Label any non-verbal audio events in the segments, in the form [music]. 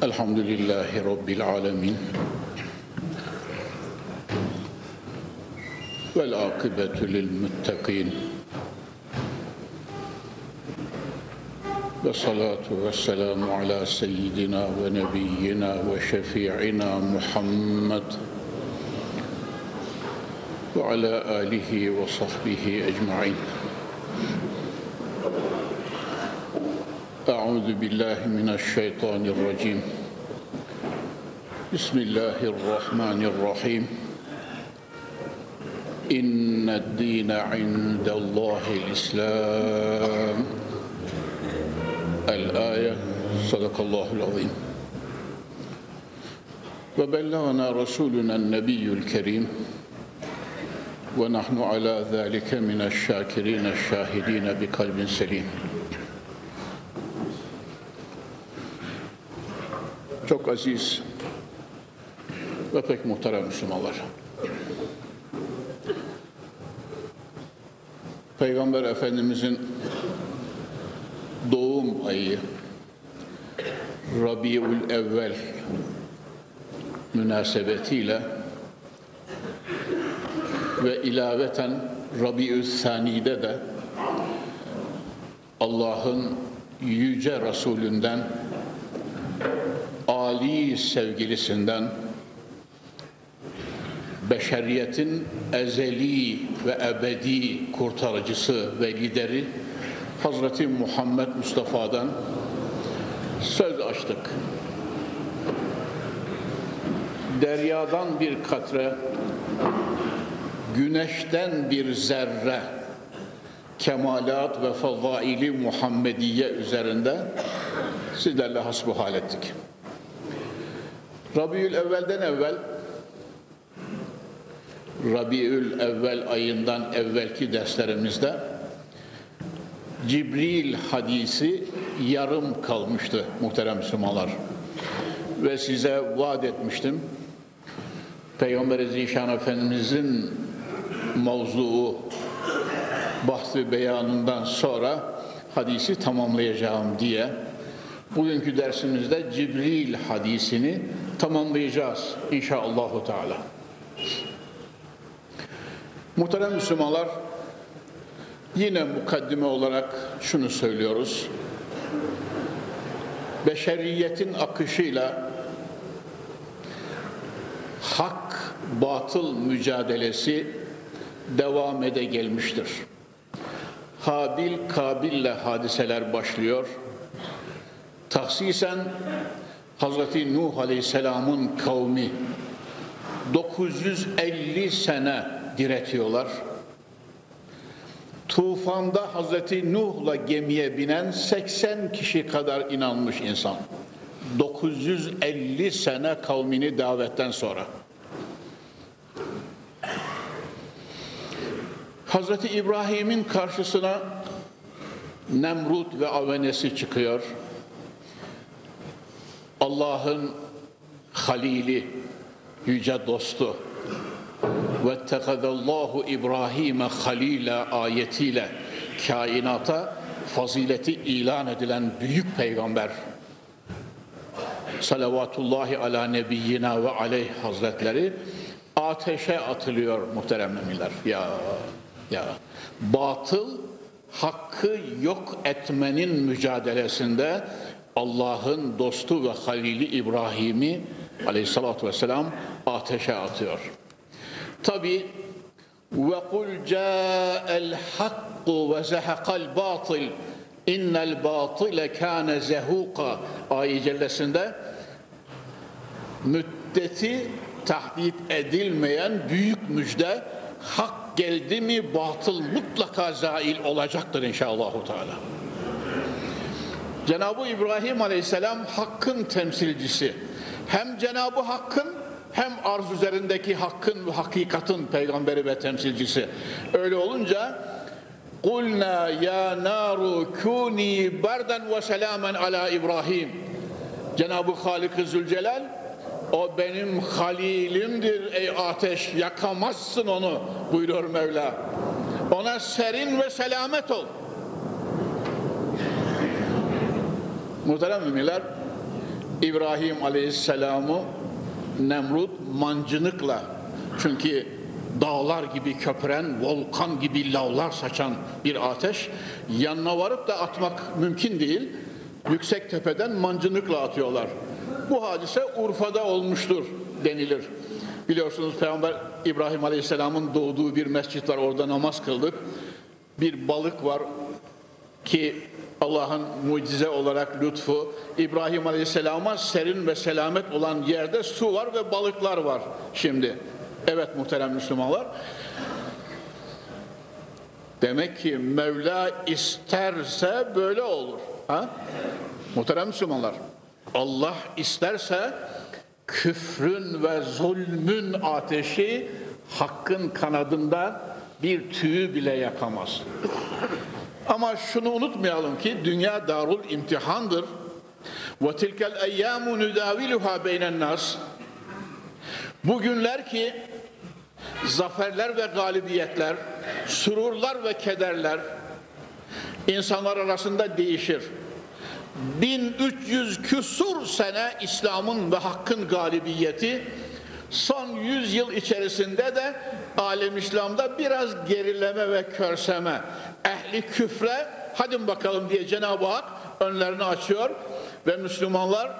الحمد لله رب العالمين. والعاقبة للمتقين. والصلاة والسلام على سيدنا ونبينا وشفيعنا محمد وعلى آله وصحبه أجمعين. أعوذ بالله من الشيطان الرجيم. بسم الله الرحمن الرحيم. إن الدين عند الله الإسلام. الآية صدق الله العظيم. وبلغنا رسولنا النبي الكريم. ونحن على ذلك من الشاكرين الشاهدين بقلب سليم. Aziz ve pek muhterem Müslümanlar. Peygamber Efendimizin doğum ayı Rabiul Evvel münasebetiyle ve ilaveten Rabiül Sani'de de Allah'ın yüce Resulünden Ali sevgilisinden beşeriyetin ezeli ve ebedi kurtarıcısı ve lideri Hazreti Muhammed Mustafa'dan söz açtık. Deryadan bir katre, güneşten bir zerre, kemalat ve fazaili Muhammediye üzerinde sizlerle hasbuhal ettik. Rabiül Evvel'den evvel Rabiül Evvel ayından evvelki derslerimizde Cibril hadisi yarım kalmıştı muhterem Müslümanlar. Ve size vaat etmiştim. Peygamber-i Zişan Efendimizin mevzuu bahsi beyanından sonra hadisi tamamlayacağım diye bugünkü dersimizde Cibril hadisini tamamlayacağız inşallahü teala. Muhterem Müslümanlar yine mukaddime olarak şunu söylüyoruz. Beşeriyetin akışıyla hak batıl mücadelesi devam ede gelmiştir. Habil Kabil'le hadiseler başlıyor. Tahsisen Hazreti Nuh Aleyhisselam'ın kavmi 950 sene diretiyorlar. Tufanda Hazreti Nuh'la gemiye binen 80 kişi kadar inanmış insan. 950 sene kavmini davetten sonra. Hazreti İbrahim'in karşısına Nemrut ve avenesi çıkıyor. Allah'ın halili, yüce dostu. ve tekadallahu İbrahim'e halile ayetiyle kainata fazileti ilan edilen büyük peygamber. Salavatullahi ala nebiyyina ve aleyh hazretleri ateşe atılıyor muhterem emirler. Ya ya. Batıl hakkı yok etmenin mücadelesinde Allah'ın dostu ve halili İbrahim'i aleyhissalatü vesselam ateşe atıyor. Tabi ve kul ca'el hakku ve zehekal batıl innel batile kâne zehuka ayet cellesinde müddeti tahdit edilmeyen büyük müjde hak geldi mi batıl mutlaka zail olacaktır inşallah Teala. Cenab-ı İbrahim Aleyhisselam hakkın temsilcisi. Hem Cenab-ı Hakk'ın hem arz üzerindeki hakkın ve hakikatin peygamberi ve temsilcisi. Öyle olunca Kulna ya kuni berden ve selamen ala İbrahim. Cenab-ı Halik-i Zülcelal o benim halilimdir ey ateş yakamazsın onu buyuruyor Mevla. Ona serin ve selamet ol. Muhterem müminler, İbrahim Aleyhisselam'ı Nemrut mancınıkla çünkü dağlar gibi köpüren, volkan gibi lavlar saçan bir ateş yanına varıp da atmak mümkün değil. Yüksek tepeden mancınıkla atıyorlar. Bu hadise Urfa'da olmuştur denilir. Biliyorsunuz Peygamber İbrahim Aleyhisselam'ın doğduğu bir mescit var. Orada namaz kıldık. Bir balık var ki Allah'ın mucize olarak lütfu İbrahim Aleyhisselam'a serin ve selamet olan yerde su var ve balıklar var şimdi. Evet muhterem Müslümanlar. Demek ki Mevla isterse böyle olur. Ha? Muhterem Müslümanlar. Allah isterse küfrün ve zulmün ateşi hakkın kanadında bir tüyü bile yakamaz. Ama şunu unutmayalım ki dünya darul imtihandır. Ve tilkel eyyamu nudaviluha beynen nas. Bugünler ki zaferler ve galibiyetler, sururlar ve kederler insanlar arasında değişir. 1300 küsur sene İslam'ın ve hakkın galibiyeti son 100 yıl içerisinde de alem İslam'da biraz gerileme ve körseme ehli küfre hadi bakalım diye Cenab-ı Hak önlerini açıyor ve Müslümanlar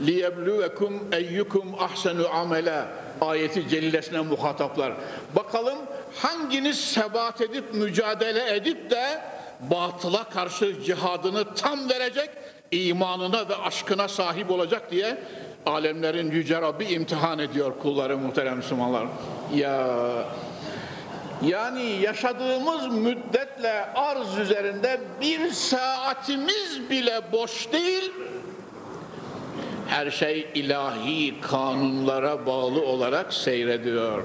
liyebluvekum eyyukum ahsenu amela ayeti celilesine muhataplar. Bakalım hanginiz sebat edip mücadele edip de batıla karşı cihadını tam verecek, imanına ve aşkına sahip olacak diye alemlerin yüce Rabbi imtihan ediyor kulları muhterem Müslümanlar. Ya yani yaşadığımız müddetle arz üzerinde bir saatimiz bile boş değil. Her şey ilahi kanunlara bağlı olarak seyrediyor.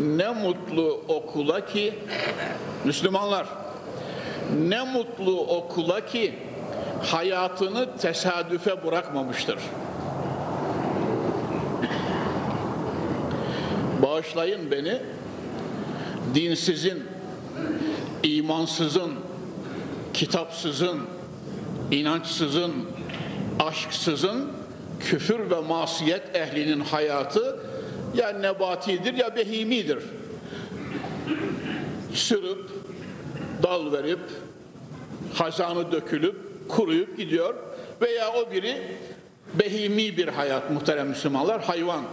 Ne mutlu okula ki Müslümanlar ne mutlu okula ki hayatını tesadüfe bırakmamıştır. Bağışlayın beni, dinsizin, imansızın, kitapsızın, inançsızın, aşksızın, küfür ve masiyet ehlinin hayatı ya nebatidir ya behimidir. Sürüp, dal verip, hazanı dökülüp, kuruyup gidiyor veya o biri behimi bir hayat muhterem Müslümanlar, hayvan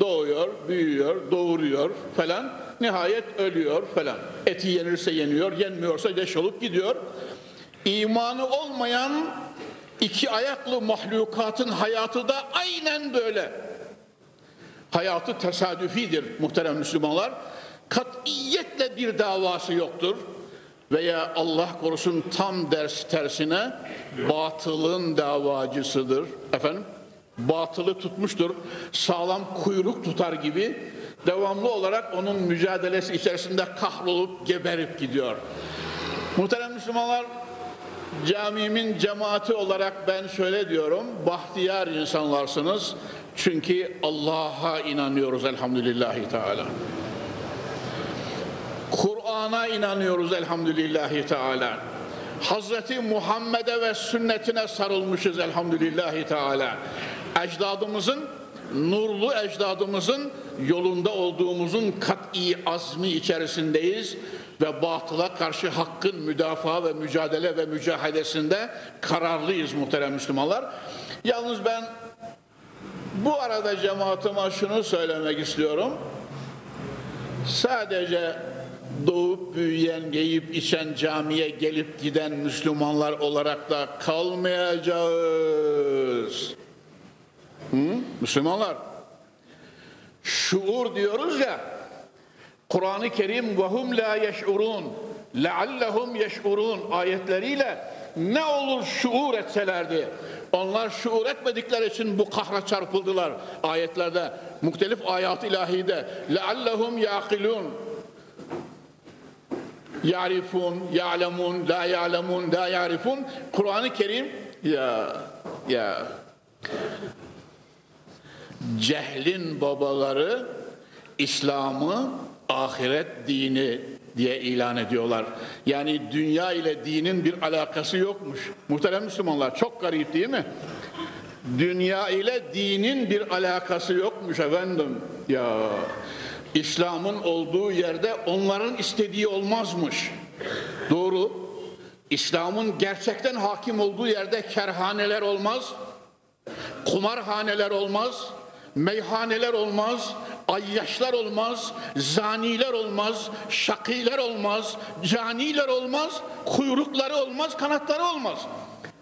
doğuyor, büyüyor, doğuruyor falan. Nihayet ölüyor falan. Eti yenirse yeniyor, yenmiyorsa leş olup gidiyor. İmanı olmayan iki ayaklı mahlukatın hayatı da aynen böyle. Hayatı tesadüfidir muhterem Müslümanlar. Katiyetle bir davası yoktur. Veya Allah korusun tam ders tersine batılın davacısıdır. Efendim? Batılı tutmuştur. Sağlam kuyruk tutar gibi devamlı olarak onun mücadelesi içerisinde kahrolup geberip gidiyor. Muhterem Müslümanlar camimin cemaati olarak ben şöyle diyorum. Bahtiyar insanlarsınız. Çünkü Allah'a inanıyoruz elhamdülillahi teala. Kur'an'a inanıyoruz elhamdülillahi teala. Hazreti Muhammed'e ve sünnetine sarılmışız elhamdülillahi teala ecdadımızın, nurlu ecdadımızın yolunda olduğumuzun kat'i azmi içerisindeyiz ve batıla karşı hakkın müdafaa ve mücadele ve mücahedesinde kararlıyız muhterem Müslümanlar. Yalnız ben bu arada cemaatime şunu söylemek istiyorum. Sadece doğup büyüyen, yiyip içen camiye gelip giden Müslümanlar olarak da kalmayacağız. Hı? Müslümanlar. Şuur diyoruz ya Kur'an-ı Kerim vahum la yeş'urun leallehum yeş'urun ayetleriyle ne olur şuur etselerdi. Onlar şuur etmedikleri için bu kahra çarpıldılar ayetlerde. Muhtelif ayat ilahide leallehum yaqilun yarifun ya'lemun la ya'lemun la yarifun Kur'an-ı Kerim ya ya cehlin babaları İslam'ı ahiret dini diye ilan ediyorlar. Yani dünya ile dinin bir alakası yokmuş. Muhterem Müslümanlar çok garip değil mi? Dünya ile dinin bir alakası yokmuş efendim. Ya İslam'ın olduğu yerde onların istediği olmazmış. Doğru. İslam'ın gerçekten hakim olduğu yerde kerhaneler olmaz, kumarhaneler olmaz, meyhaneler olmaz, ayyaşlar olmaz, zaniler olmaz, şakiler olmaz, caniler olmaz, kuyrukları olmaz, kanatları olmaz.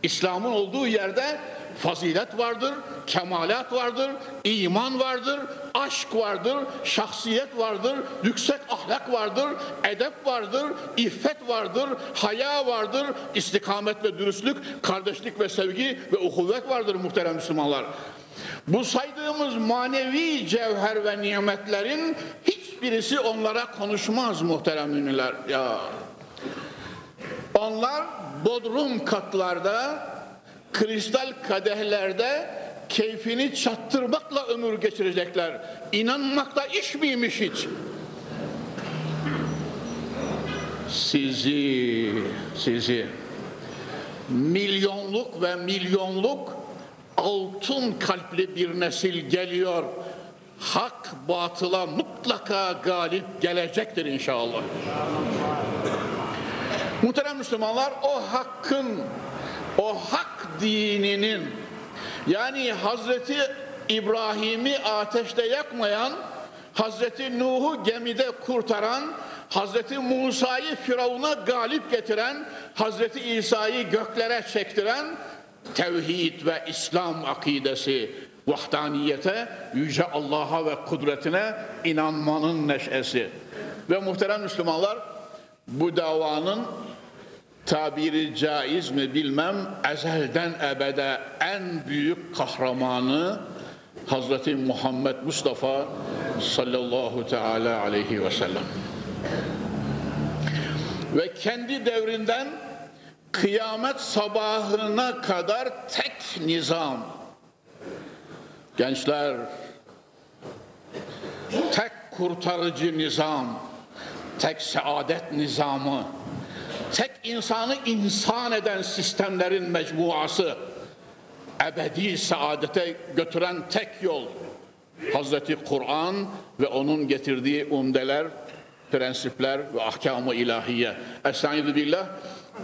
İslam'ın olduğu yerde fazilet vardır, kemalat vardır, iman vardır, aşk vardır, şahsiyet vardır, yüksek ahlak vardır, edep vardır, iffet vardır, haya vardır, istikamet ve dürüstlük, kardeşlik ve sevgi ve uhuvvet vardır muhterem Müslümanlar. Bu saydığımız manevi cevher ve nimetlerin hiçbirisi onlara konuşmaz muhterem ünlüler. Ya. Onlar bodrum katlarda kristal kadehlerde keyfini çattırmakla ömür geçirecekler. İnanmakta iş miymiş hiç? Sizi, sizi milyonluk ve milyonluk altın kalpli bir nesil geliyor. Hak batıla mutlaka galip gelecektir inşallah. Muhterem Müslümanlar o hakkın o hak dininin yani Hazreti İbrahim'i ateşte yakmayan, Hazreti Nuh'u gemide kurtaran, Hazreti Musa'yı Firavun'a galip getiren, Hazreti İsa'yı göklere çektiren tevhid ve İslam akidesi, vahdaniyete, yüce Allah'a ve kudretine inanmanın neşesi. Ve muhterem Müslümanlar bu davanın tabiri caiz mi bilmem ezelden ebede en büyük kahramanı Hazreti Muhammed Mustafa sallallahu teala aleyhi ve sellem. Ve kendi devrinden kıyamet sabahına kadar tek nizam. Gençler, tek kurtarıcı nizam, tek saadet nizamı, tek insanı insan eden sistemlerin mecmuası, ebedi saadete götüren tek yol, Hazreti Kur'an ve onun getirdiği umdeler, prensipler ve ahkamı ilahiye. Estaizu billah,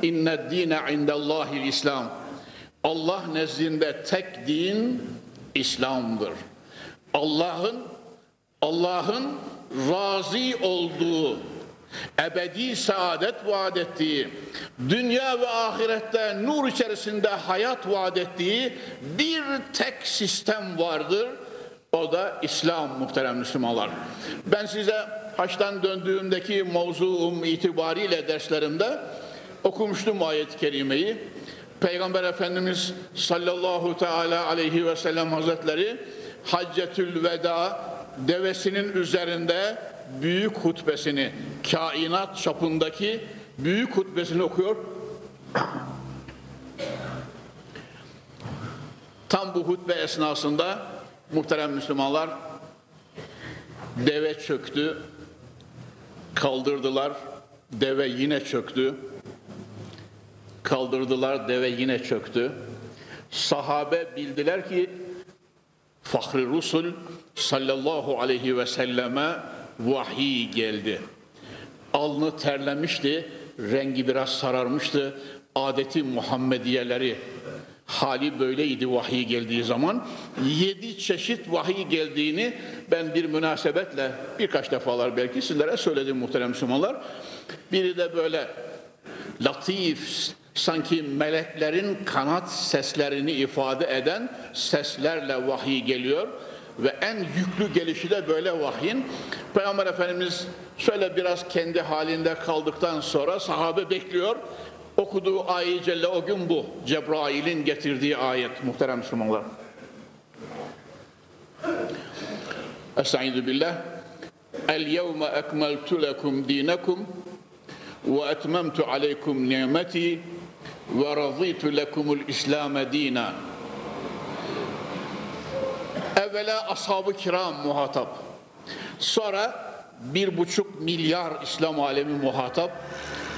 inne dine indellahil İslam. Allah nezdinde tek din İslam'dır. Allah'ın Allah'ın razı olduğu ebedi saadet vaat ettiği, dünya ve ahirette nur içerisinde hayat vaat ettiği bir tek sistem vardır. O da İslam muhterem Müslümanlar. Ben size haçtan döndüğümdeki mevzuum itibariyle derslerimde okumuştum ayet-i kerimeyi. Peygamber Efendimiz sallallahu teala aleyhi ve sellem hazretleri Haccetül Veda devesinin üzerinde büyük hutbesini, kainat çapındaki büyük hutbesini okuyor. Tam bu hutbe esnasında muhterem Müslümanlar deve çöktü, kaldırdılar, deve yine çöktü, kaldırdılar, deve yine çöktü. Sahabe bildiler ki Fahri Rusul sallallahu aleyhi ve selleme vahiy geldi. Alnı terlemişti, rengi biraz sararmıştı. Adeti Muhammediyeleri hali böyleydi vahiy geldiği zaman. Yedi çeşit vahiy geldiğini ben bir münasebetle birkaç defalar belki sizlere söyledim muhterem Müslümanlar. Biri de böyle latif, sanki meleklerin kanat seslerini ifade eden seslerle vahiy geliyor ve en yüklü gelişi de böyle vahyin. Peygamber Efendimiz şöyle biraz kendi halinde kaldıktan sonra sahabe bekliyor. Okuduğu ayet celle o gün bu. Cebrail'in getirdiği ayet muhterem Müslümanlar. Estaizu billah. El yevme ekmeltu lekum dinekum ve etmemtu aleykum nimeti ve razıytu lekumul İslam dina. Evvela ashab-ı kiram muhatap. Sonra bir buçuk milyar İslam alemi muhatap.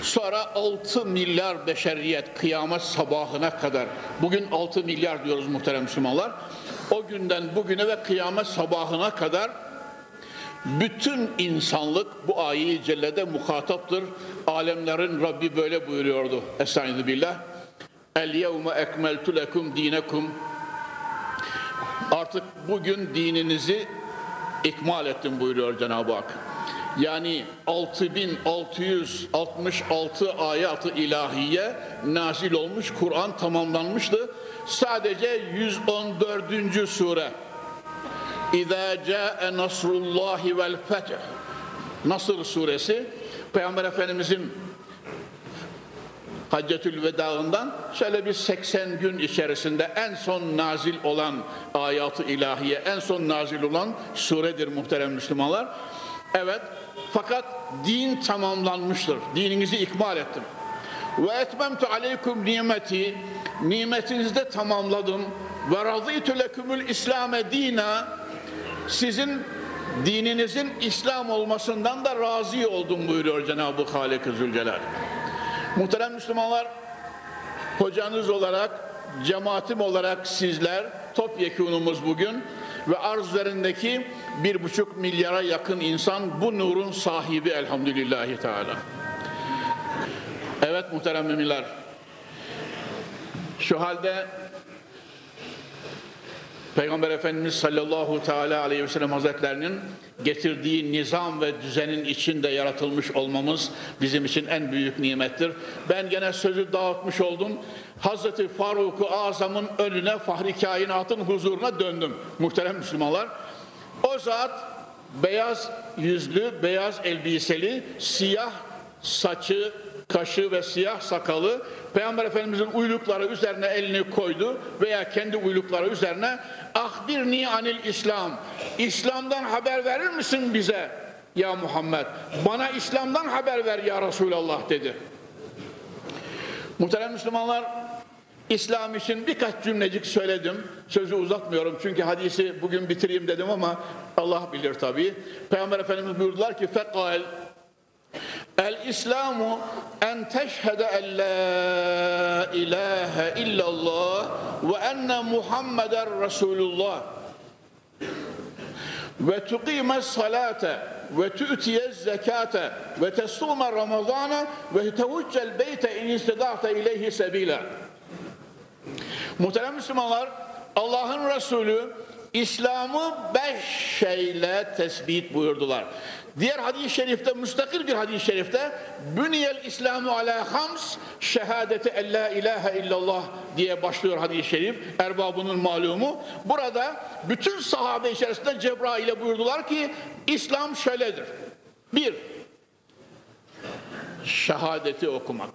Sonra 6 milyar beşeriyet kıyamet sabahına kadar. Bugün 6 milyar diyoruz muhterem Müslümanlar. O günden bugüne ve kıyamet sabahına kadar bütün insanlık bu ayeyi cellede muhataptır. Alemlerin Rabbi böyle buyuruyordu. Estaizu billah. El yevme ekmeltu lekum dinekum. Artık bugün dininizi ikmal ettim buyuruyor Cenab-ı Hak. Yani 6666 ayatı ilahiye nazil olmuş, Kur'an tamamlanmıştı. Sadece 114. sure. İza ca'e nasrullahi vel feth. Nasır suresi Peygamber Efendimizin Haccetül Veda'ından şöyle bir 80 gün içerisinde en son nazil olan ayatı ilahiye, en son nazil olan suredir muhterem Müslümanlar. Evet, fakat din tamamlanmıştır. Dininizi ikmal ettim. Ve etmemtu aleykum nimeti, nimetinizi de tamamladım. Ve razıytu lekümül İslame dina, sizin dininizin İslam olmasından da razı oldum buyuruyor Cenab-ı Halik-i Zülcelal. Muhterem Müslümanlar, hocanız olarak, cemaatim olarak sizler, topyekunumuz bugün ve arz üzerindeki bir buçuk milyara yakın insan bu nurun sahibi elhamdülillahi teala. Evet muhterem müminler, şu halde Peygamber Efendimiz sallallahu teala aleyhi ve sellem hazretlerinin getirdiği nizam ve düzenin içinde yaratılmış olmamız bizim için en büyük nimettir. Ben gene sözü dağıtmış oldum. Hazreti Faruk-u Azam'ın önüne Fahri Kainat'ın huzuruna döndüm muhterem Müslümanlar. O zat beyaz yüzlü, beyaz elbiseli, siyah saçı, kaşı ve siyah sakalı Peygamber Efendimizin uylukları üzerine elini koydu veya kendi uylukları üzerine ahbirni anil İslam İslam'dan haber verir misin bize ya Muhammed bana İslam'dan haber ver ya Resulallah dedi muhterem Müslümanlar İslam için birkaç cümlecik söyledim. Sözü uzatmıyorum çünkü hadisi bugün bitireyim dedim ama Allah bilir tabii. Peygamber Efendimiz buyurdular ki fekal El İslamu en teşhede en la ilahe illallah ve enne Muhammeden Resulullah ve tuqime salate ve tu'tiye zekate ve tesume ramazana ve tevuccel beyte in istida'te ileyhi sebila. Muhterem Müslümanlar, Allah'ın Resulü İslam'ı beş şeyle tespit buyurdular. Diğer hadis-i şerifte, müstakil bir hadis-i şerifte Büniyel İslamu ala hams şehadeti en la ilahe illallah diye başlıyor hadis-i şerif. Erbabının malumu. Burada bütün sahabe içerisinde Cebrail'e buyurdular ki İslam şöyledir. Bir, şehadeti okumak.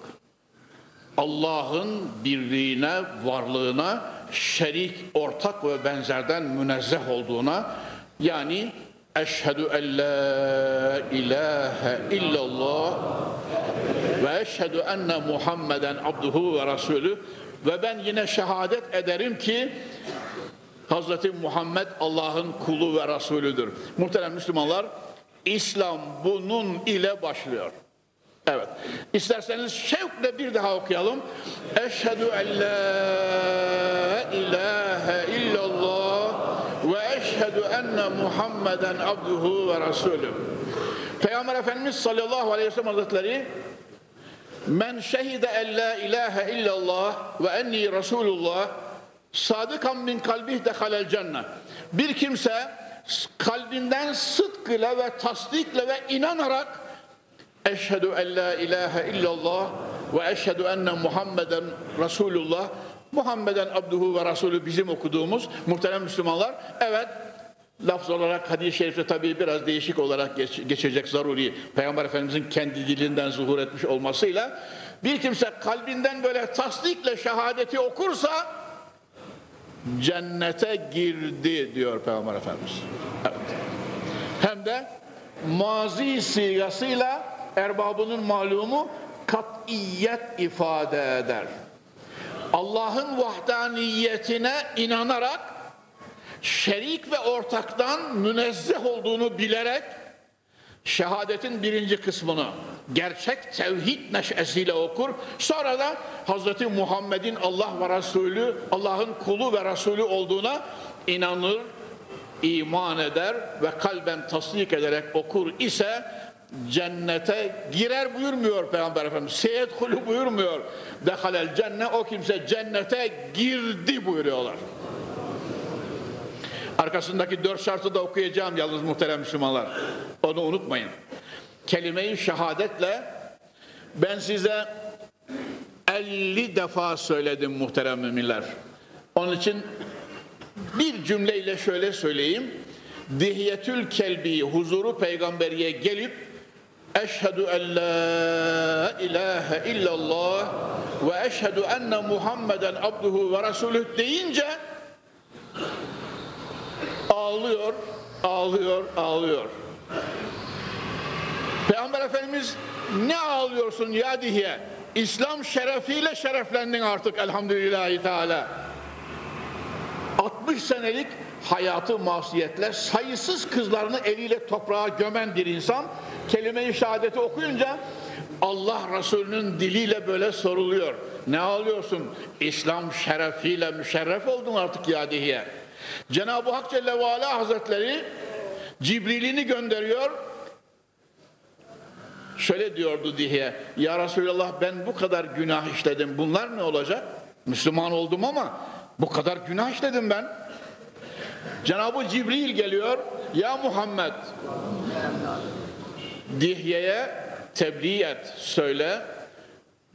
Allah'ın birliğine, varlığına, şerik, ortak ve benzerden münezzeh olduğuna yani En la ilahe illallah ve eşhedü enne Muhammeden abduhu ve rasulü ve ben yine şehadet ederim ki Hazreti Muhammed Allah'ın kulu ve Resulüdür. Muhterem Müslümanlar, İslam bunun ile başlıyor. Evet. İsterseniz şevkle bir daha okuyalım. Eşhedü en la ilahe illallah eşhedü enne Muhammeden abduhu ve rasulü. Peygamber Efendimiz sallallahu aleyhi ve sellem hazretleri Men şehide en la ilahe illallah ve enni Resulullah sadıkan min kalbih dehalel cennet. Bir kimse kalbinden sıdkıyla ve tasdikle ve inanarak Eşhedü en la ilahe illallah ve eşhedü enne Muhammeden Resulullah Muhammeden abduhu ve Resulü bizim okuduğumuz muhterem Müslümanlar evet lafz olarak hadis-i şerifte tabii biraz değişik olarak geç, geçecek zaruri Peygamber Efendimizin kendi dilinden zuhur etmiş olmasıyla bir kimse kalbinden böyle tasdikle şehadeti okursa cennete girdi diyor Peygamber Efendimiz. Evet. Hem de mazi sigasıyla erbabının malumu kat'iyet ifade eder. Allah'ın vahdaniyetine inanarak şerik ve ortaktan münezzeh olduğunu bilerek şehadetin birinci kısmını gerçek tevhid neşesiyle okur. Sonra da Hazreti Muhammed'in Allah ve Resulü, Allah'ın kulu ve Resulü olduğuna inanır, iman eder ve kalben tasdik ederek okur ise cennete girer buyurmuyor Peygamber Efendimiz. Seyedhulu buyurmuyor. Dehalel cennet o kimse cennete girdi buyuruyorlar. Arkasındaki dört şartı da okuyacağım yalnız muhterem Müslümanlar. Onu unutmayın. Kelime-i şehadetle ben size 50 defa söyledim muhterem müminler. Onun için bir cümleyle şöyle söyleyeyim. Dihiyetül kelbi huzuru peygamberiye gelip Eşhedü en la ilahe illallah ve eşhedü enne Muhammeden abduhu ve resulüh deyince ağlıyor, ağlıyor, ağlıyor. Peygamber Efendimiz ne ağlıyorsun ya diye İslam şerefiyle şereflendin artık elhamdülillahi teala. 60 senelik hayatı masiyetle sayısız kızlarını eliyle toprağa gömen bir insan kelime-i şehadeti okuyunca Allah Resulü'nün diliyle böyle soruluyor. Ne ağlıyorsun? İslam şerefiyle müşerref oldun artık ya diye. Cenab-ı Hak Celle ve Ala Hazretleri Cibril'ini gönderiyor. Şöyle diyordu diye, ya Resulallah ben bu kadar günah işledim, bunlar ne olacak? Müslüman oldum ama bu kadar günah işledim ben. Cenab-ı Cibril geliyor, ya Muhammed, Dihye'ye tebliğ et, söyle,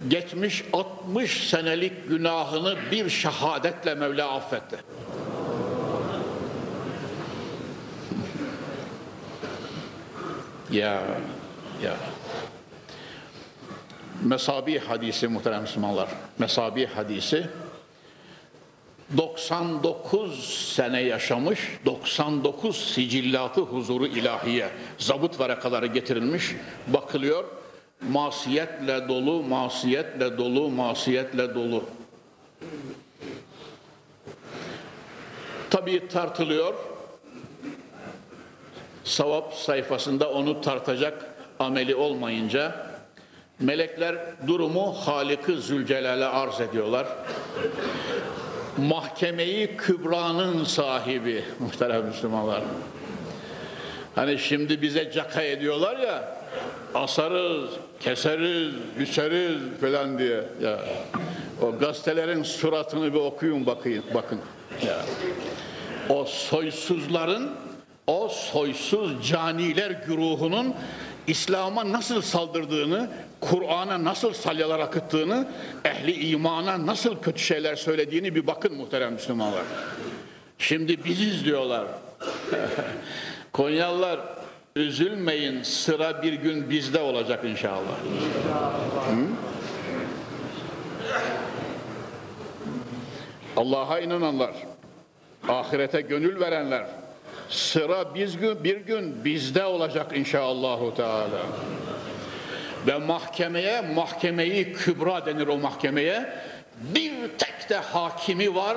geçmiş 60 senelik günahını bir şehadetle Mevla affetti. Ya, ya. Mesabi hadisi muhterem Müslümanlar. Mesabi hadisi 99 sene yaşamış, 99 sicillatı huzuru ilahiye, zabıt varakaları getirilmiş, bakılıyor, masiyetle dolu, masiyetle dolu, masiyetle dolu. Tabii tartılıyor, savap sayfasında onu tartacak ameli olmayınca, melekler durumu Halık-ı Zülcelal'e arz ediyorlar mahkemeyi kübranın sahibi [laughs] muhterem Müslümanlar. Hani şimdi bize caka ediyorlar ya asarız, keseriz, biçeriz falan diye. Ya, o gazetelerin suratını bir okuyun bakın. bakın. Ya. O soysuzların, o soysuz caniler güruhunun İslam'a nasıl saldırdığını, Kur'an'a nasıl salyalar akıttığını, ehli imana nasıl kötü şeyler söylediğini bir bakın muhterem Müslümanlar. Şimdi biziz diyorlar. [laughs] Konyalılar üzülmeyin sıra bir gün bizde olacak inşallah. Allah'a inananlar, ahirete gönül verenler, Sıra biz gün, bir gün bizde olacak inşallahü teala. Ve mahkemeye, mahkemeyi kübra denir o mahkemeye. Bir tek de hakimi var,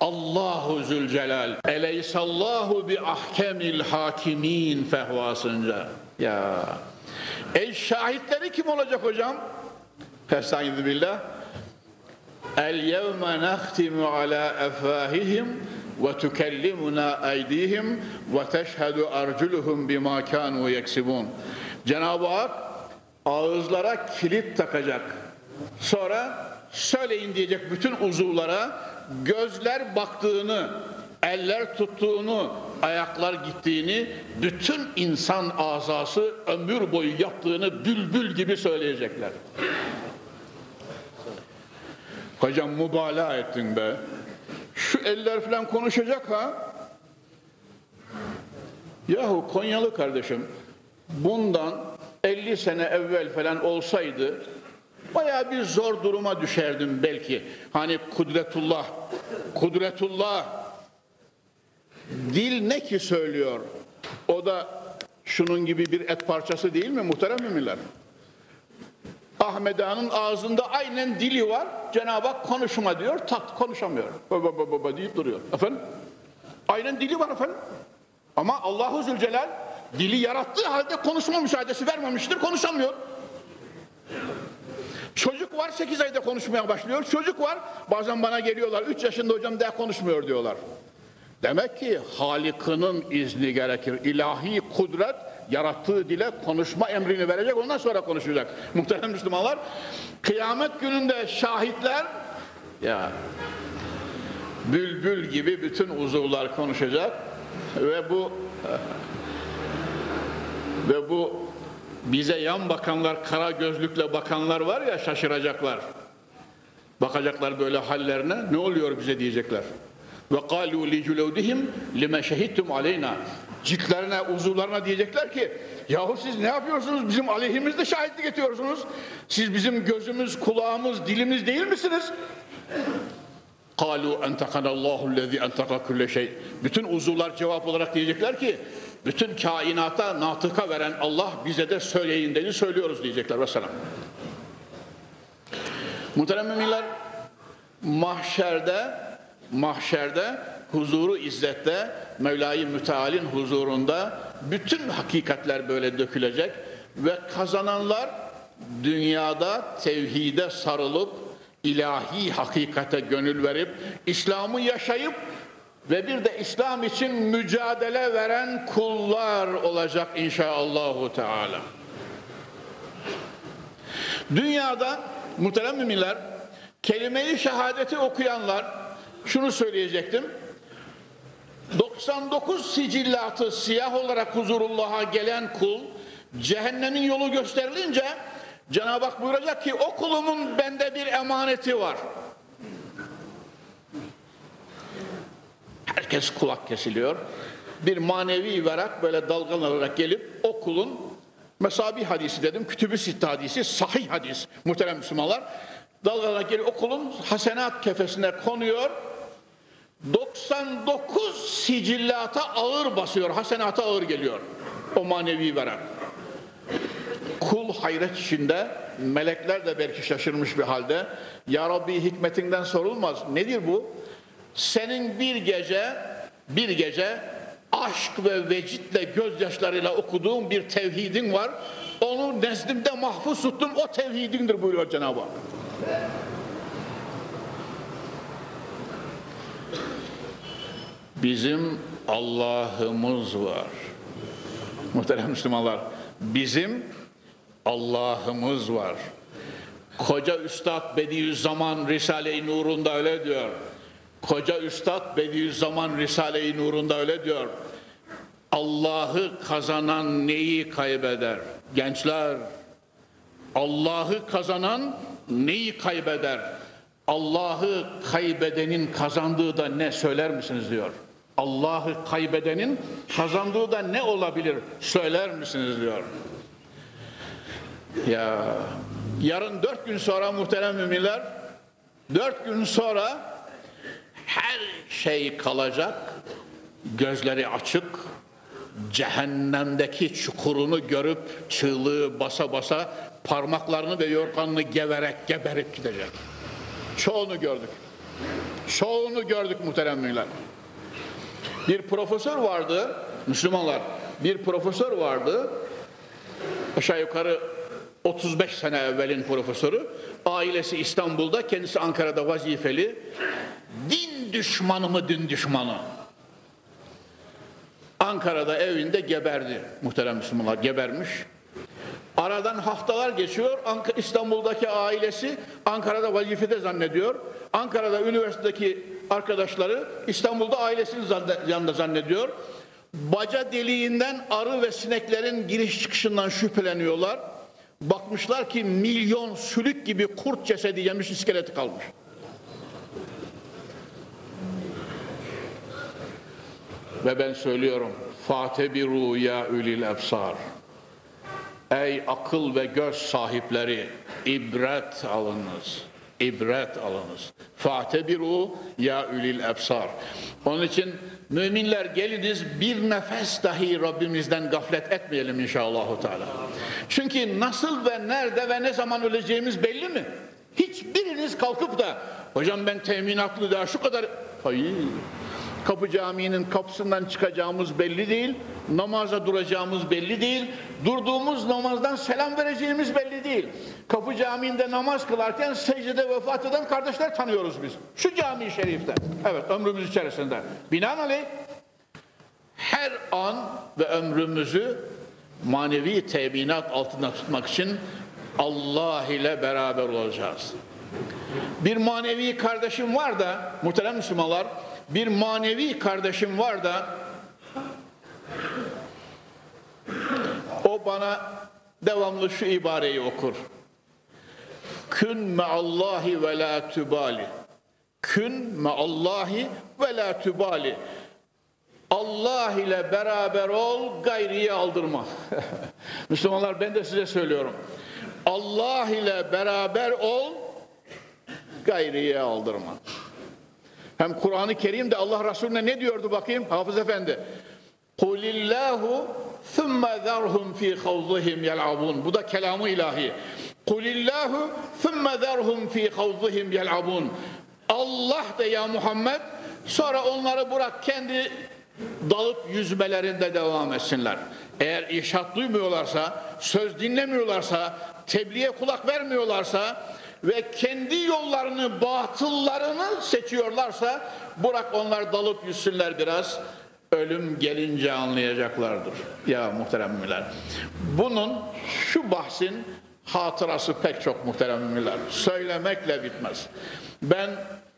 Allahu Zülcelal. Eleysallahu bi ahkemil hakimin fehvasınca. Ya. El şahitleri kim olacak hocam? Estaizu billah. El yevme nehtimu ala efvahihim eydihim ve teşhedü arculuhum bima kanu yeksibun. Cenab-ı Hak ağızlara kilit takacak. Sonra söyleyin diyecek bütün uzuvlara gözler baktığını, eller tuttuğunu, ayaklar gittiğini, bütün insan azası ömür boyu yaptığını bülbül gibi söyleyecekler. Hocam mübalağa ettin be. Şu eller falan konuşacak ha. Yahu Konyalı kardeşim bundan 50 sene evvel falan olsaydı baya bir zor duruma düşerdim belki. Hani kudretullah, kudretullah dil ne ki söylüyor? O da şunun gibi bir et parçası değil mi muhterem müminler? Ahmet Ağa'nın ağzında aynen dili var. Cenab-ı Hak konuşma diyor, tat konuşamıyor. Baba baba baba deyip duruyor. Efendim? Aynen dili var efendim. Ama Allahu Zülcelal dili yarattığı halde konuşma müsaadesi vermemiştir, konuşamıyor. Çocuk var 8 ayda konuşmaya başlıyor. Çocuk var bazen bana geliyorlar 3 yaşında hocam daha konuşmuyor diyorlar. Demek ki Halik'inin izni gerekir. İlahi kudret yarattığı dile konuşma emrini verecek ondan sonra konuşacak. Muhterem Müslümanlar kıyamet gününde şahitler ya bülbül gibi bütün uzuvlar konuşacak ve bu ve bu bize yan bakanlar, kara gözlükle bakanlar var ya şaşıracaklar. Bakacaklar böyle hallerine ne oluyor bize diyecekler. Ve kalu li culudihim lime şehittum aleyna. Ciltlerine, uzuvlarına diyecekler ki yahu siz ne yapıyorsunuz? Bizim aleyhimizde şahitlik ediyorsunuz. Siz bizim gözümüz, kulağımız, dilimiz değil misiniz? Kalu entakanallahu lezi entaka kulle şey. Bütün uzuvlar cevap olarak diyecekler ki bütün kainata natıka veren Allah bize de söyleyin dedi söylüyoruz diyecekler vesselam. Muhterem müminler mahşerde mahşerde huzuru izzette Mevla-i Müteal'in huzurunda bütün hakikatler böyle dökülecek ve kazananlar dünyada tevhide sarılıp ilahi hakikate gönül verip İslam'ı yaşayıp ve bir de İslam için mücadele veren kullar olacak inşallahü teala. Dünyada muhterem müminler kelime-i şehadeti okuyanlar şunu söyleyecektim. 99 sicillatı siyah olarak huzurullah'a gelen kul cehennemin yolu gösterilince Cenab-ı Hak buyuracak ki o kulumun bende bir emaneti var. Herkes kulak kesiliyor. Bir manevi verak böyle dalgalanarak gelip o kulun mesabi hadisi dedim, kütübü sitte hadisi, sahih hadis muhterem Müslümanlar. Dalgalanarak gelip o kulun hasenat kefesine konuyor. 99 sicillata ağır basıyor, hasenata ağır geliyor o manevi verak. Kul hayret içinde, melekler de belki şaşırmış bir halde. Ya Rabbi hikmetinden sorulmaz. Nedir bu? Senin bir gece, bir gece aşk ve vecitle gözyaşlarıyla okuduğun bir tevhidin var. Onu nezdimde mahfuz tuttum, o tevhidindir buyuruyor Cenab-ı Hak. Bizim Allah'ımız var. Muhterem Müslümanlar, bizim Allah'ımız var. Koca Üstad Bediüzzaman Risale-i Nur'unda öyle diyor. Koca Üstad Bediüzzaman Risale-i Nur'unda öyle diyor. Allah'ı kazanan neyi kaybeder? Gençler, Allah'ı kazanan neyi kaybeder? Allah'ı kaybedenin kazandığı da ne söyler misiniz diyor. Allah'ı kaybedenin kazandığı da ne olabilir söyler misiniz diyor. Ya yarın dört gün sonra muhterem müminler dört gün sonra her şey kalacak gözleri açık cehennemdeki çukurunu görüp çığlığı basa basa parmaklarını ve yorganını geverek geberip gidecek. Çoğunu gördük. Çoğunu gördük muhterem müminler. Bir profesör vardı, Müslümanlar, bir profesör vardı, aşağı yukarı 35 sene evvelin profesörü, ailesi İstanbul'da, kendisi Ankara'da vazifeli, din düşmanı mı din düşmanı? Ankara'da evinde geberdi muhterem Müslümanlar, gebermiş. Aradan haftalar geçiyor. İstanbul'daki ailesi Ankara'da vazifede zannediyor. Ankara'da üniversitedeki arkadaşları İstanbul'da ailesinin yanında zannediyor. Baca deliğinden arı ve sineklerin giriş çıkışından şüpheleniyorlar. Bakmışlar ki milyon sülük gibi kurt cesedi yemiş iskeleti kalmış. Ve ben söylüyorum. Fatebiru ya ülil ebsar. Ey akıl ve göz sahipleri ibret alınız. İbret alınız. Fatebiru ya ülil ebsar. Onun için müminler geliniz bir nefes dahi Rabbimizden gaflet etmeyelim inşallah. Teala. Çünkü nasıl ve nerede ve ne zaman öleceğimiz belli mi? Hiçbiriniz kalkıp da hocam ben teminatlı daha şu kadar hayır Kapı Camii'nin kapısından çıkacağımız belli değil. Namaza duracağımız belli değil. Durduğumuz namazdan selam vereceğimiz belli değil. Kapı Camii'nde namaz kılarken secdede vefat eden kardeşler tanıyoruz biz. Şu cami şerifte. Evet ömrümüz içerisinde. Binaenaleyh her an ve ömrümüzü manevi teminat altında tutmak için Allah ile beraber olacağız. Bir manevi kardeşim var da, muhterem Müslümanlar, bir manevi kardeşim var da, o bana devamlı şu ibareyi okur. Kün meallahi ve la tübali. Kün meallahi ve la tübali. Allah ile beraber ol, gayriye aldırma. [laughs] Müslümanlar ben de size söylüyorum. Allah ile beraber ol, gayriye aldırma. Hem Kur'an-ı Kerim'de Allah Resulüne ne diyordu bakayım Hafız Efendi? Kulillahu thumma zerhum fi havzihim yel'abun. Bu da kelamı ilahi. Kulillahu thumma zerhum fi havzihim yel'abun. Allah de ya Muhammed sonra onları bırak kendi dalıp yüzmelerinde devam etsinler. Eğer işat duymuyorlarsa, söz dinlemiyorlarsa, tebliğe kulak vermiyorlarsa ve kendi yollarını, batıllarını seçiyorlarsa bırak onlar dalıp yüzsünler biraz. Ölüm gelince anlayacaklardır. Ya muhterem müminler. Bunun, şu bahsin hatırası pek çok muhterem müminler. Söylemekle bitmez. Ben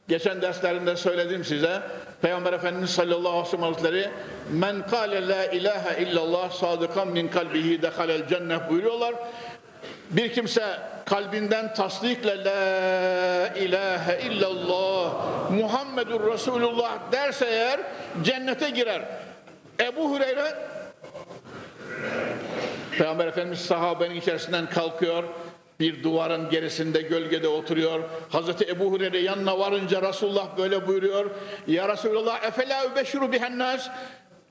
Geçen derslerinde söyledim size. Peygamber Efendimiz sallallahu aleyhi ve sellem Hazretleri men kâle la ilahe illallah sadıkan min kalbihi dehalel cennet buyuruyorlar. Bir kimse kalbinden tasdikle la ilahe illallah Muhammedur Resulullah derse eğer cennete girer. Ebu Hureyre Peygamber Efendimiz sahabenin içerisinden kalkıyor bir duvarın gerisinde gölgede oturuyor. Hazreti Ebu Hureyre yanına varınca Resulullah böyle buyuruyor. Ya Resulullah efela übeşiru bihennas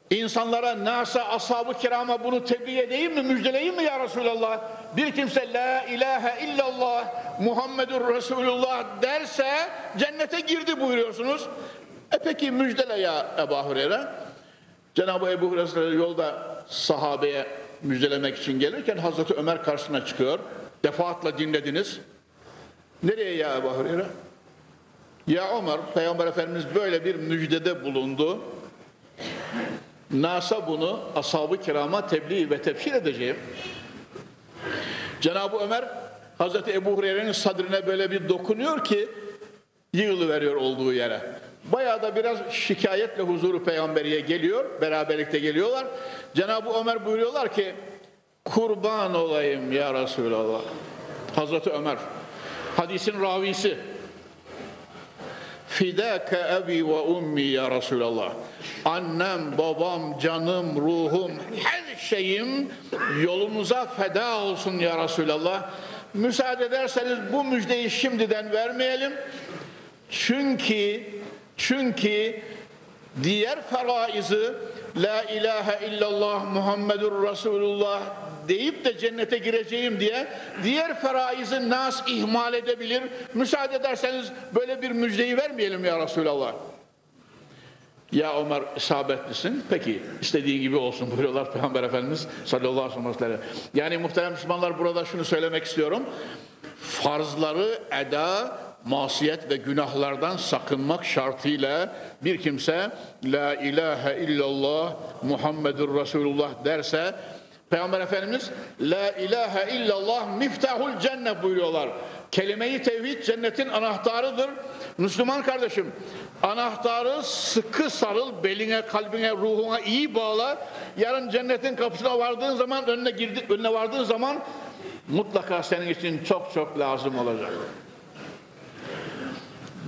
İnsanlara, nasa, ashab-ı kirama bunu tebliğ edeyim mi, müjdeleyeyim mi ya Resulallah? Bir kimse la ilahe illallah Muhammedur Resulullah derse cennete girdi buyuruyorsunuz. E peki müjdele ya Ebu Hureyre. Cenab-ı Ebu Hureyre yolda sahabeye müjdelemek için gelirken Hazreti Ömer karşısına çıkıyor. Defaatla dinlediniz. Nereye ya Ebu Hureyre? Ya Ömer, Peygamber Efendimiz böyle bir müjdede bulundu. NASA bunu ashab-ı kirama tebliğ ve tefsir edeceğim. Cenab-ı Ömer Hazreti Ebu Hureyre'nin sadrine böyle bir dokunuyor ki yığılıveriyor olduğu yere. Bayağı da biraz şikayetle huzuru peygamberiye geliyor. Beraberlikte geliyorlar. Cenab-ı Ömer buyuruyorlar ki kurban olayım ya Resulallah. Hazreti Ömer hadisin ravisi Fidâke ebi ve ummi ya Resulallah. Annem, babam, canım, ruhum, her şeyim yolunuza feda olsun ya Resulallah. Müsaade ederseniz bu müjdeyi şimdiden vermeyelim. Çünkü çünkü diğer faraizı La ilahe illallah Muhammedur Resulullah deyip de cennete gireceğim diye diğer feraizi nas ihmal edebilir. Müsaade ederseniz böyle bir müjdeyi vermeyelim ya Resulallah. Ya Ömer isabetlisin. Peki istediğin gibi olsun buyuruyorlar [laughs] Peygamber Efendimiz sallallahu aleyhi ve sellem. Yani muhterem Müslümanlar burada şunu söylemek istiyorum. Farzları eda, masiyet ve günahlardan sakınmak şartıyla bir kimse La ilahe illallah Muhammedur Resulullah derse Peygamber Efendimiz La ilahe illallah miftahul cennet buyuruyorlar. Kelime-i tevhid cennetin anahtarıdır. Müslüman kardeşim anahtarı sıkı sarıl beline, kalbine, ruhuna iyi bağla. Yarın cennetin kapısına vardığın zaman önüne girdi, önüne vardığın zaman mutlaka senin için çok çok lazım olacak.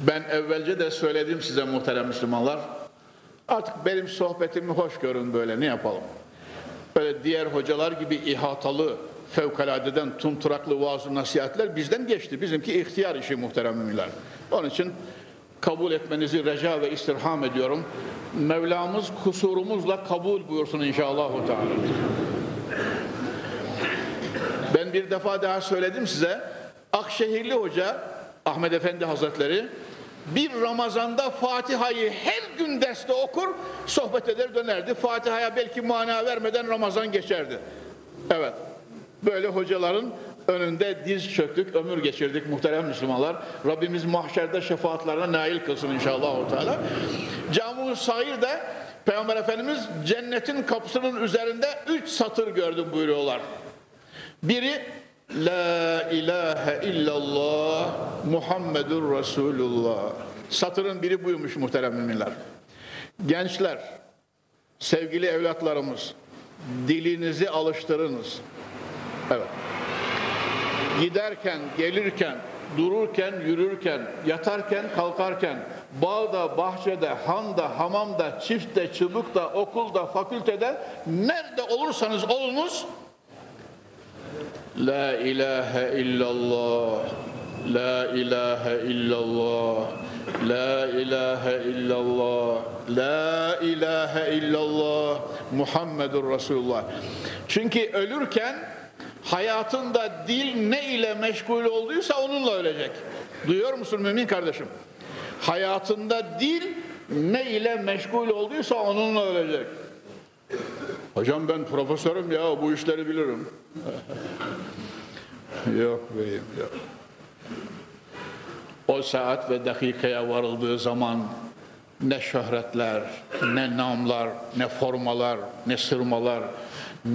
Ben evvelce de söyledim size muhterem Müslümanlar. Artık benim sohbetimi hoş görün böyle ne yapalım. Böyle diğer hocalar gibi ihatalı, fevkaladeden tumturaklı vaaz nasihatler bizden geçti. Bizimki ihtiyar işi muhterem müminler. Onun için kabul etmenizi reca ve istirham ediyorum. Mevlamız kusurumuzla kabul buyursun inşallah. Ben bir defa daha söyledim size. Akşehirli Hoca Ahmet Efendi Hazretleri bir Ramazan'da Fatiha'yı her gün derste okur, sohbet eder dönerdi. Fatiha'ya belki mana vermeden Ramazan geçerdi. Evet, böyle hocaların önünde diz çöktük, ömür geçirdik muhterem Müslümanlar. Rabbimiz mahşerde şefaatlerine nail kılsın inşallah. Teala. Camu Sair de Peygamber Efendimiz cennetin kapısının üzerinde üç satır gördüm buyuruyorlar. Biri La ilahe illallah Muhammedur Resulullah. Satırın biri buymuş muhterem müminler. Gençler, sevgili evlatlarımız, dilinizi alıştırınız. Evet. Giderken, gelirken, dururken, yürürken, yatarken, kalkarken, bağda, bahçede, handa, hamamda, çiftte, çubukta, okulda, fakültede, nerede olursanız olunuz, La ilahe illallah, La ilahe illallah, La ilahe illallah, La ilahe illallah, Muhammedur Resulullah. Çünkü ölürken hayatında dil ne ile meşgul olduysa onunla ölecek. Duyuyor musun mümin kardeşim? Hayatında dil ne ile meşgul olduysa onunla ölecek. Hocam ben profesörüm ya bu işleri bilirim. [laughs] yok beyim yok. O saat ve dakikaya varıldığı zaman ne şöhretler, ne namlar, ne formalar, ne sırmalar,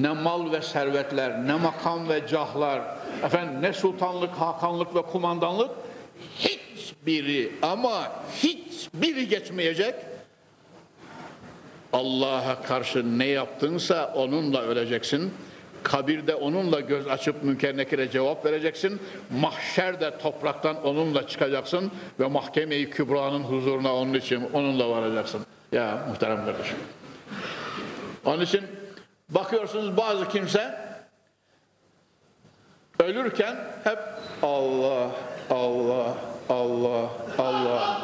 ne mal ve servetler, ne makam ve cahlar, efendim ne sultanlık, hakanlık ve kumandanlık hiçbiri ama hiçbiri geçmeyecek. Allah'a karşı ne yaptınsa onunla öleceksin. Kabirde onunla göz açıp münker cevap vereceksin. Mahşerde topraktan onunla çıkacaksın ve mahkeme-i kübranın huzuruna onun için onunla varacaksın. Ya muhterem kardeşim. Onun için bakıyorsunuz bazı kimse ölürken hep Allah, Allah, Allah, Allah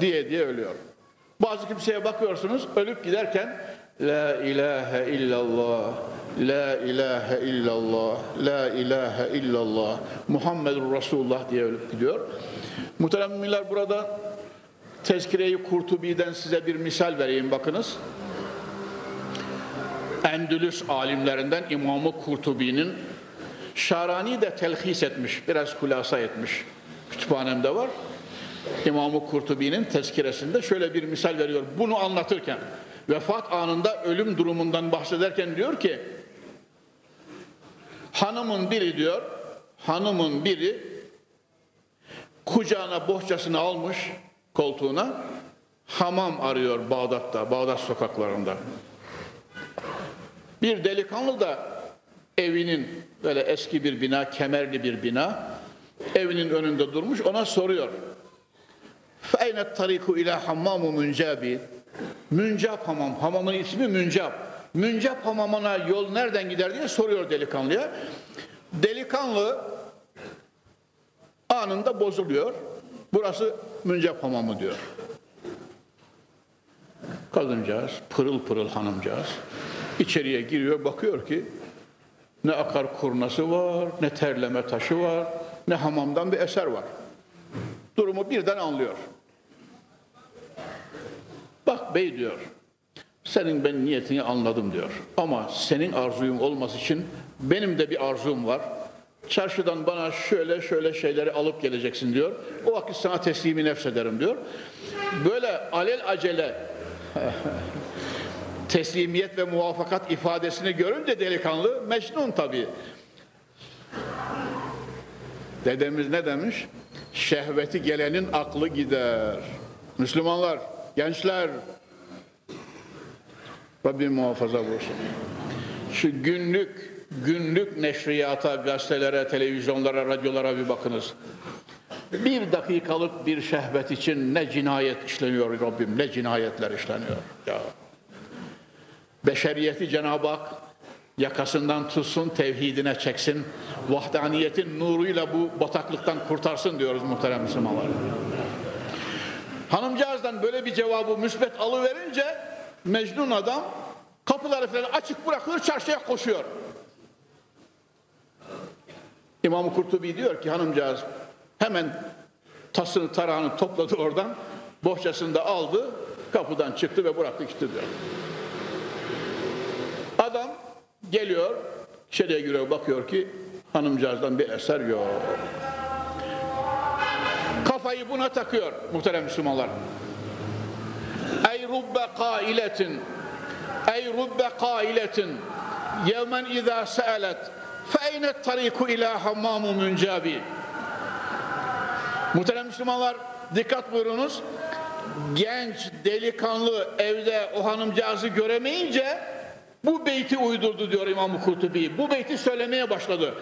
diye diye ölüyor. Bazı kimseye bakıyorsunuz ölüp giderken La ilahe illallah, La ilahe illallah, La ilahe illallah, Muhammedur Resulullah diye ölüp gidiyor. Muhterem burada Tezkire-i Kurtubi'den size bir misal vereyim bakınız. Endülüs alimlerinden İmam-ı Kurtubi'nin Şarani de telhis etmiş, biraz kulasa etmiş. Kütüphanemde var. İmam-ı Kurtubi'nin tezkiresinde şöyle bir misal veriyor. Bunu anlatırken, vefat anında ölüm durumundan bahsederken diyor ki, hanımın biri diyor, hanımın biri kucağına bohçasını almış koltuğuna, hamam arıyor Bağdat'ta, Bağdat sokaklarında. Bir delikanlı da evinin böyle eski bir bina, kemerli bir bina evinin önünde durmuş ona soruyor. Feynet tariku ila hammamu müncabi. Müncap hamam. Hamamın ismi Müncap. Müncap hamamına yol nereden gider diye soruyor delikanlıya. Delikanlı anında bozuluyor. Burası Müncap hamamı diyor. Kadıncağız, pırıl pırıl hanımcağız içeriye giriyor, bakıyor ki ne akar kurnası var, ne terleme taşı var, ne hamamdan bir eser var. Durumu birden anlıyor. Bak bey diyor, senin ben niyetini anladım diyor. Ama senin arzuyum olması için benim de bir arzum var. Çarşıdan bana şöyle şöyle şeyleri alıp geleceksin diyor. O vakit sana teslimi nefsederim diyor. Böyle alel acele [laughs] teslimiyet ve muvaffakat ifadesini görünce delikanlı mecnun tabii. Dedemiz ne demiş? Şehveti gelenin aklı gider. Müslümanlar, gençler, Rabbim muhafaza bulsun. Şu günlük, günlük neşriyata, gazetelere, televizyonlara, radyolara bir bakınız. Bir dakikalık bir şehvet için ne cinayet işleniyor Rabbim, ne cinayetler işleniyor. Ya. Beşeriyeti Cenab-ı Hak yakasından tutsun, tevhidine çeksin, vahdaniyetin nuruyla bu bataklıktan kurtarsın diyoruz muhterem Müslümanlar. Hanımcağızdan böyle bir cevabı müsbet alıverince Mecnun adam kapıları falan açık bırakıyor, çarşıya koşuyor. İmam-ı Kurtubi diyor ki hanımcağız hemen tasını tarağını topladı oradan. Bohçasını da aldı. Kapıdan çıktı ve bıraktı gitti diyor. Adam geliyor. içeriye giriyor bakıyor ki hanımcağızdan bir eser yok. Kafayı buna takıyor muhterem Müslümanlar. Ey rubbe kailetin Ey rubbe kailetin yevmen izâ se'elet fe eynet tariku ilâ hammamu müncabi Muhterem Müslümanlar dikkat buyurunuz. Genç, delikanlı evde o hanımcağızı göremeyince bu beyti uydurdu diyor İmam Kurtubi. Bu beyti söylemeye başladı.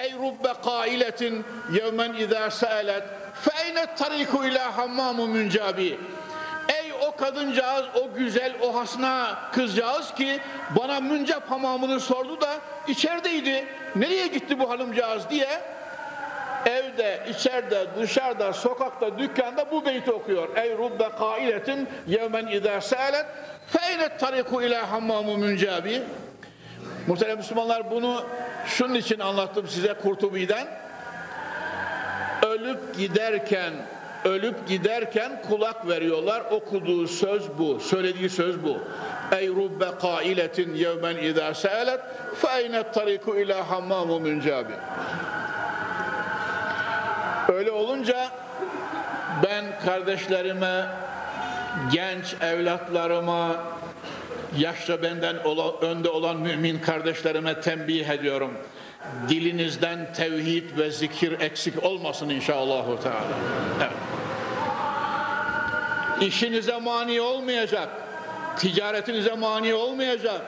Ey rubbe kailetin yevmen izâ se'elet fe eynet tariku ilâ hammamu müncabi Ey o kadıncağız, o güzel, o hasna kızcağız ki bana müncap hamamını sordu da içerideydi. Nereye gitti bu hanımcağız diye evde, içeride, dışarıda, sokakta, dükkanda bu beyti okuyor. Ey rubbe kailetin yevmen idâ se'elet feynet tariku ilâ hammamu müncabi Muhterem Müslümanlar bunu şunun için anlattım size Kurtubi'den. Ölüp giderken ölüp giderken kulak veriyorlar. Okuduğu söz bu, söylediği söz bu. Ey rubbe kailetin yevmen idâ se'elet fe eynet tariku ilâ hammamu müncabi Öyle olunca ben kardeşlerime, genç evlatlarıma, yaşta benden önde olan mümin kardeşlerime tembih ediyorum. Dilinizden tevhid ve zikir eksik olmasın inşallah. Evet. İşinize mani olmayacak, ticaretinize mani olmayacak,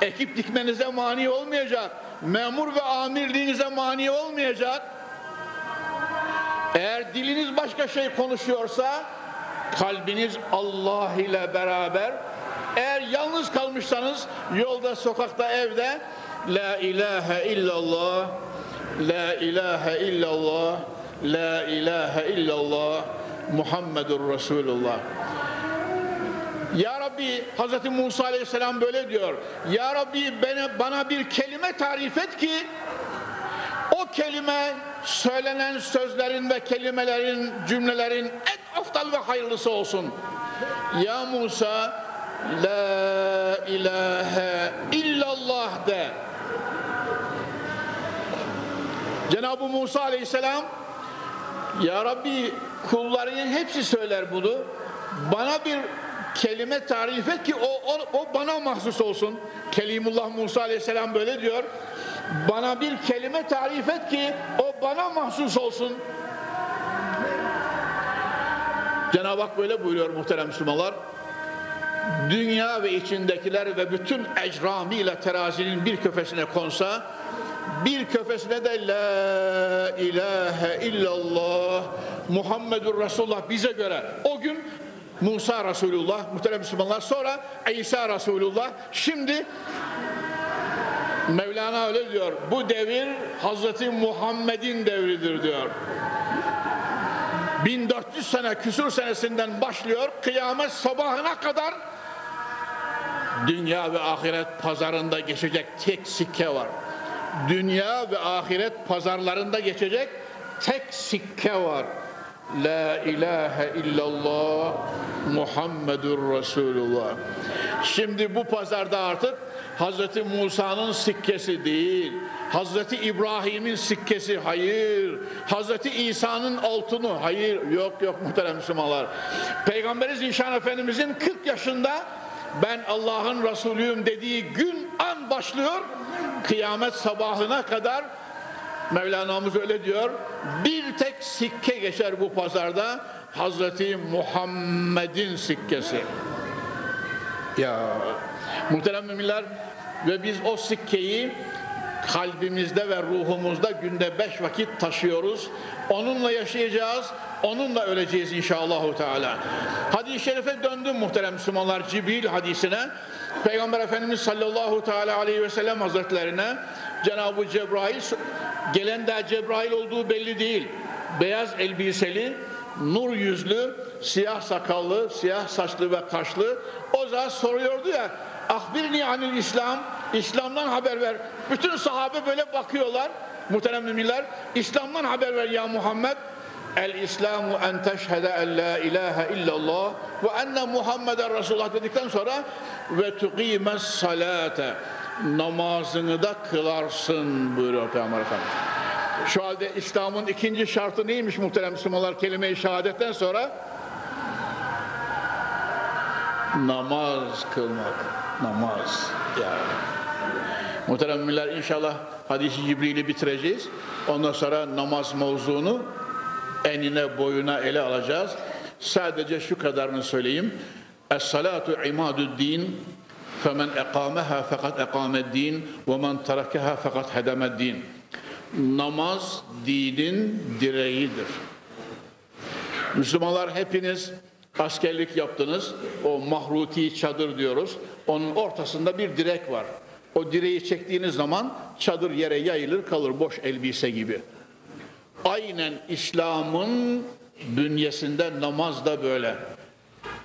ekip dikmenize mani olmayacak, memur ve amirliğinize mani olmayacak, eğer diliniz başka şey konuşuyorsa kalbiniz Allah ile beraber eğer yalnız kalmışsanız yolda, sokakta, evde La ilahe illallah La ilahe illallah La ilahe illallah Muhammedur Resulullah ya Rabbi Hz. Musa Aleyhisselam böyle diyor. Ya Rabbi bana, bana bir kelime tarif et ki o kelime söylenen sözlerin ve kelimelerin, cümlelerin en aftal ve hayırlısı olsun. Ya Musa, La ilahe illallah de. Cenab-ı Musa aleyhisselam, Ya Rabbi kullarının hepsi söyler bunu. Bana bir kelime tarif et ki o, o, o bana mahsus olsun. Kelimullah Musa aleyhisselam böyle diyor. Bana bir kelime tarif et ki o bana mahsus olsun. Cenab-ı Hak böyle buyuruyor muhterem Müslümanlar. Dünya ve içindekiler ve bütün ecramiyle terazinin bir köfesine konsa bir köfesine de la ilahe illallah Muhammedur Resulullah bize göre o gün Musa Resulullah muhterem Müslümanlar sonra İsa Resulullah şimdi Mevlana öyle diyor. Bu devir Hazreti Muhammed'in devridir diyor. 1400 sene küsur senesinden başlıyor kıyamet sabahına kadar dünya ve ahiret pazarında geçecek tek sikke var. Dünya ve ahiret pazarlarında geçecek tek sikke var. La ilahe illallah Muhammedur Resulullah. Şimdi bu pazarda artık Hazreti Musa'nın sikkesi değil, Hazreti İbrahim'in sikkesi hayır, Hazreti İsa'nın altını hayır, yok yok muhterem Müslümanlar. Peygamberi Zişan Efendimizin 40 yaşında ben Allah'ın Resulüyüm dediği gün an başlıyor, kıyamet sabahına kadar Mevlana'mız öyle diyor, bir tek sikke geçer bu pazarda, Hazreti Muhammed'in sikkesi. Ya muhterem müminler ve biz o sikkeyi kalbimizde ve ruhumuzda günde beş vakit taşıyoruz. Onunla yaşayacağız, onunla öleceğiz inşallah. Teala. Hadis-i şerife döndüm muhterem Müslümanlar Cibril hadisine. Peygamber Efendimiz sallallahu teala aleyhi ve sellem hazretlerine Cenab-ı Cebrail gelen de Cebrail olduğu belli değil. Beyaz elbiseli, nur yüzlü, siyah sakallı, siyah saçlı ve kaşlı. O zaman soruyordu ya, ahbirni anil İslam, İslam'dan haber ver. Bütün sahabe böyle bakıyorlar, muhterem müminler, İslam'dan haber ver ya Muhammed. El İslamu en teşhede en la ilahe illallah ve enne Muhammeden Resulullah dedikten sonra ve tuqimes salate namazını da kılarsın buyuruyor Peygamber Efendimiz. Şu halde İslam'ın ikinci şartı neymiş muhterem Müslümanlar kelime-i şehadetten sonra? Namaz kılmak. Namaz. Ya. Muhterem müminler inşallah hadisi Cibril'i bitireceğiz. Ondan sonra namaz mevzunu enine boyuna ele alacağız. Sadece şu kadarını söyleyeyim. Es-salatu imadud-din femen ekâmeha fakat ekâmed-din ve men terekeha fakat hedemed-din. Namaz dinin direğidir. Müslümanlar hepiniz askerlik yaptınız. O mahruti çadır diyoruz. Onun ortasında bir direk var. O direği çektiğiniz zaman çadır yere yayılır kalır boş elbise gibi. Aynen İslam'ın bünyesinde namaz da böyle.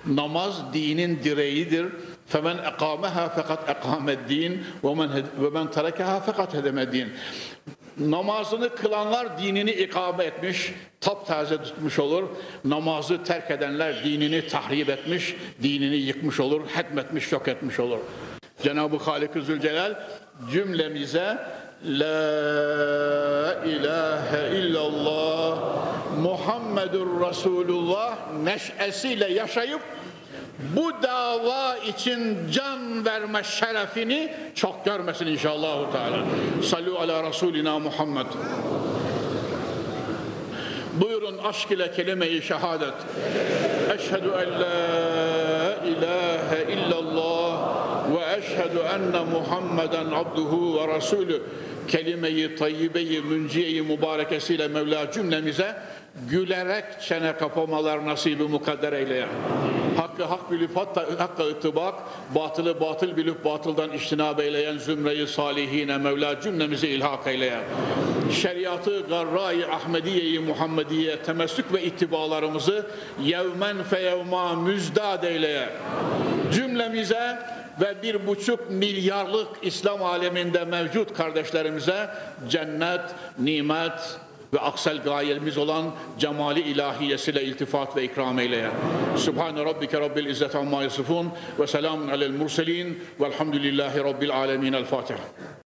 Namaz dinin direğidir. Femen ekameha fakat ekameddin ve men ve men terekeha fakat hedemeddin. Namazını kılanlar dinini ikame etmiş, taptaze tutmuş olur. Namazı terk edenler dinini tahrip etmiş, dinini yıkmış olur, hetmetmiş, yok etmiş olur. Cenab-ı Halik-i Zülcelal cümlemize La ilahe illallah Muhammedur Resulullah neşesiyle yaşayıp bu dava için can verme şerefini çok görmesin inşallah. Teala. Sallu ala Resulina Muhammed. Buyurun aşk ile kelime-i şehadet. Eşhedü en la ilahe illallah ve eşhedü enne Muhammeden abduhu ve rasulü kelime-i tayyibe-i münciye-i mübarekesiyle Mevla cümlemize gülerek çene kapamalar nasibi mukadder eyleye. Hakkı hak bilip hatta hakka ıtibak, batılı batıl bilip batıldan iştinab eyleyen zümreyi salihine Mevla cümlemizi ilhak eyleye. Şeriatı garra-i Ahmediye-i Muhammediye temessük ve ittibalarımızı yevmen feyevma müzdad eyleye. Cümlemize ve bir buçuk milyarlık İslam aleminde mevcut kardeşlerimize cennet, nimet ve aksel gayemiz olan cemali ilahiyesiyle iltifat ve ikram eyleye. Subhane rabbike rabbil izzet amma yasifun ve selamun alel murselin velhamdülillahi rabbil alemin. El Fatiha.